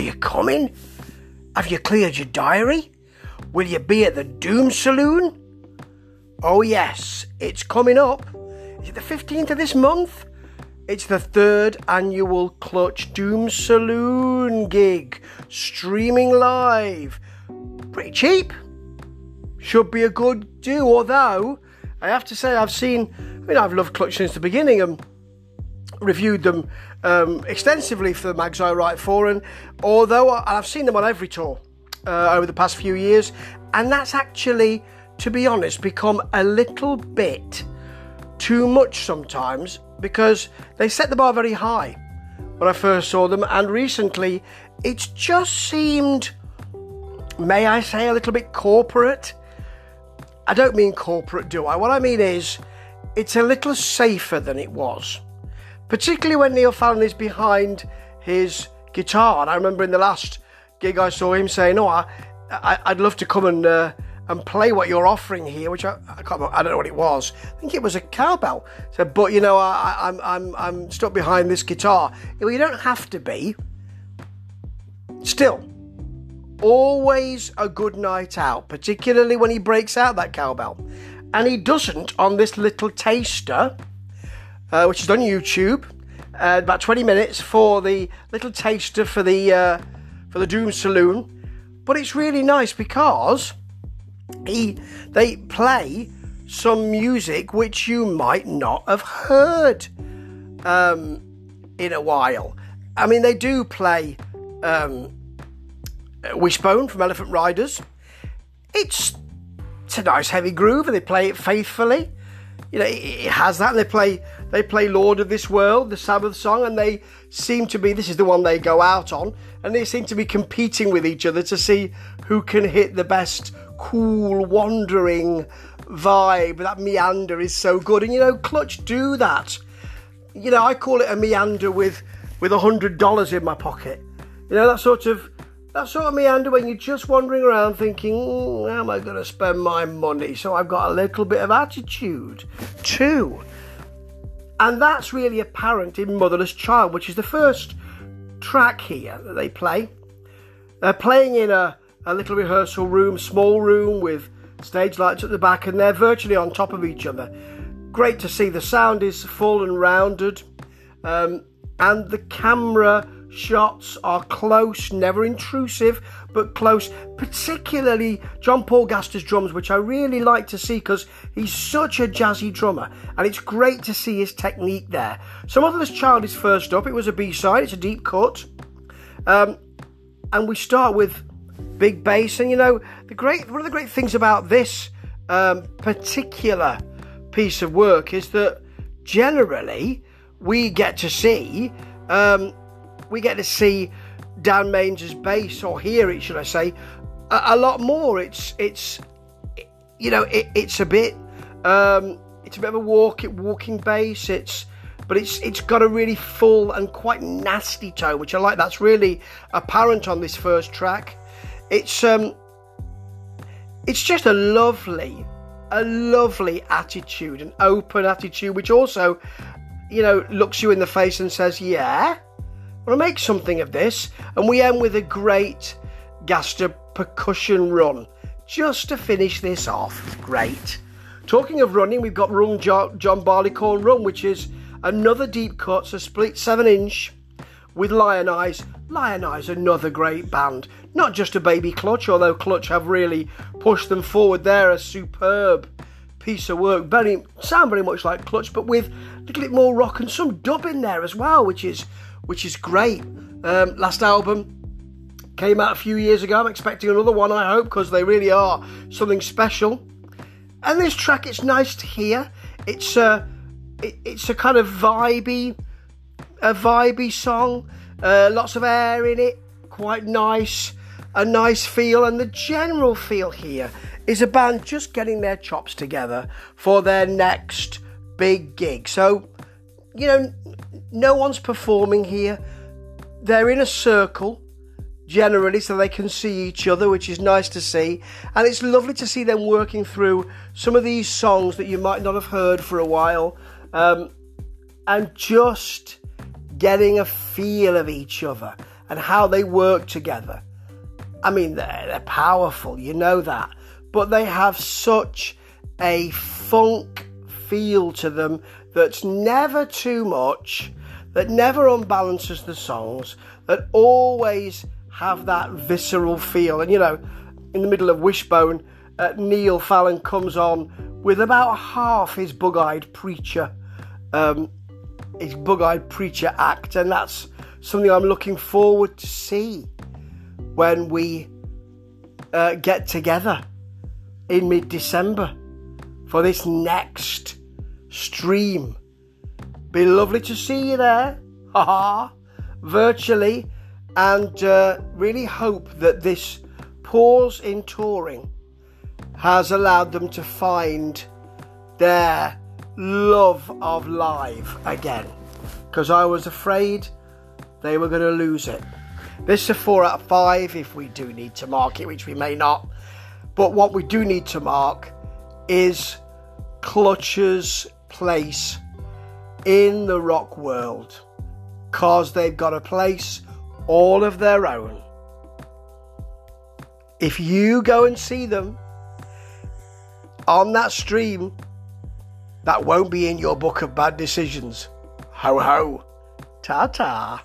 you coming? Have you cleared your diary? Will you be at the Doom Saloon? Oh, yes, it's coming up. Is it the 15th of this month? It's the third annual Clutch Doom Saloon gig, streaming live. Pretty cheap. Should be a good do, although I have to say I've seen, I mean, I've loved Clutch since the beginning and reviewed them um, extensively for the mags I write for, and although I, I've seen them on every tour uh, over the past few years, and that's actually, to be honest, become a little bit too much sometimes because they set the bar very high when I first saw them, and recently it's just seemed, may I say, a little bit corporate. I don't mean corporate, do I? What I mean is, it's a little safer than it was, particularly when Neil Fallon is behind his guitar. And I remember in the last gig I saw him saying, "Oh, I, I would love to come and." Uh, and play what you're offering here, which I, I can't, I don't know what it was. I think it was a cowbell. So, but you know, I, I'm, I'm, I'm stuck behind this guitar. Well, you don't have to be. Still, always a good night out, particularly when he breaks out that cowbell. And he doesn't on this little taster, uh, which is on YouTube. Uh, about 20 minutes for the little taster for the uh, for the Doom Saloon, but it's really nice because he they play some music which you might not have heard um, in a while. I mean, they do play um, Wishbone from Elephant Riders. It's it's a nice heavy groove, and they play it faithfully. You know, it has that. They play they play Lord of This World, the Sabbath song, and they seem to be this is the one they go out on, and they seem to be competing with each other to see who can hit the best cool, wandering vibe. That meander is so good. And you know, Clutch do that. You know, I call it a meander with with a hundred dollars in my pocket. You know, that sort of that sort of meander when you're just wandering around thinking, mm, how am I going to spend my money? So I've got a little bit of attitude too. And that's really apparent in Motherless Child, which is the first track here that they play. They're playing in a a little rehearsal room, small room with stage lights at the back, and they're virtually on top of each other. Great to see. The sound is full and rounded, um, and the camera shots are close, never intrusive, but close. Particularly Jean-Paul Gaster's drums, which I really like to see because he's such a jazzy drummer, and it's great to see his technique there. So, Motherless Child is first up. It was a B side, it's a deep cut. Um, and we start with big bass. And you know, the great one of the great things about this um, particular piece of work is that generally we get to see um, we get to see Dan Maines's bass or hear it, should I say, a, a lot more. It's it's you know it, it's a bit um, it's a bit of a walk walking bass. It's but it's it's got a really full and quite nasty tone, which I like. That's really apparent on this first track. It's um, it's just a lovely, a lovely attitude, an open attitude, which also, you know, looks you in the face and says, "Yeah, want to make something of this." And we end with a great Gaster percussion run just to finish this off. Great. Talking of running, we've got Run John Barleycorn Run, which is another deep cut, so split seven inch with Lionize. Lion Eyes, another great band. Not just a baby Clutch, although Clutch have really pushed them forward. They're a superb piece of work. Very sound very much like Clutch, but with a little bit more rock and some dub in there as well, which is which is great. Um, last album came out a few years ago. I'm expecting another one, I hope, because they really are something special. And this track, it's nice to hear. It's a it, it's a kind of vibey, a vibey song. Uh, lots of air in it, quite nice a nice feel, and the general feel here is a band just getting their chops together for their next big gig. So, you know, no one's performing here. They're in a circle generally so they can see each other, which is nice to see. And it's lovely to see them working through some of these songs that you might not have heard for a while um, and just getting a feel of each other and how they work together. I mean, they're, they're powerful, you know that, but they have such a funk feel to them that's never too much, that never unbalances the songs, that always have that visceral feel. And you know, in the middle of Wishbone, uh, Neil Fallon comes on with about half his bug-eyed preacher, um, his bug-eyed preacher act, and that's something I'm looking forward to see when we uh, get together in mid-December for this next stream. Be lovely to see you there, haha, virtually, and uh, really hope that this pause in touring has allowed them to find their love of live again. Because I was afraid they were going to lose it. This is a 4 out of 5 if we do need to mark it, which we may not. But what we do need to mark is Clutch's place in the rock world. Because they've got a place all of their own. If you go and see them on that stream, that won't be in your book of bad decisions. Ho ho. Ta ta.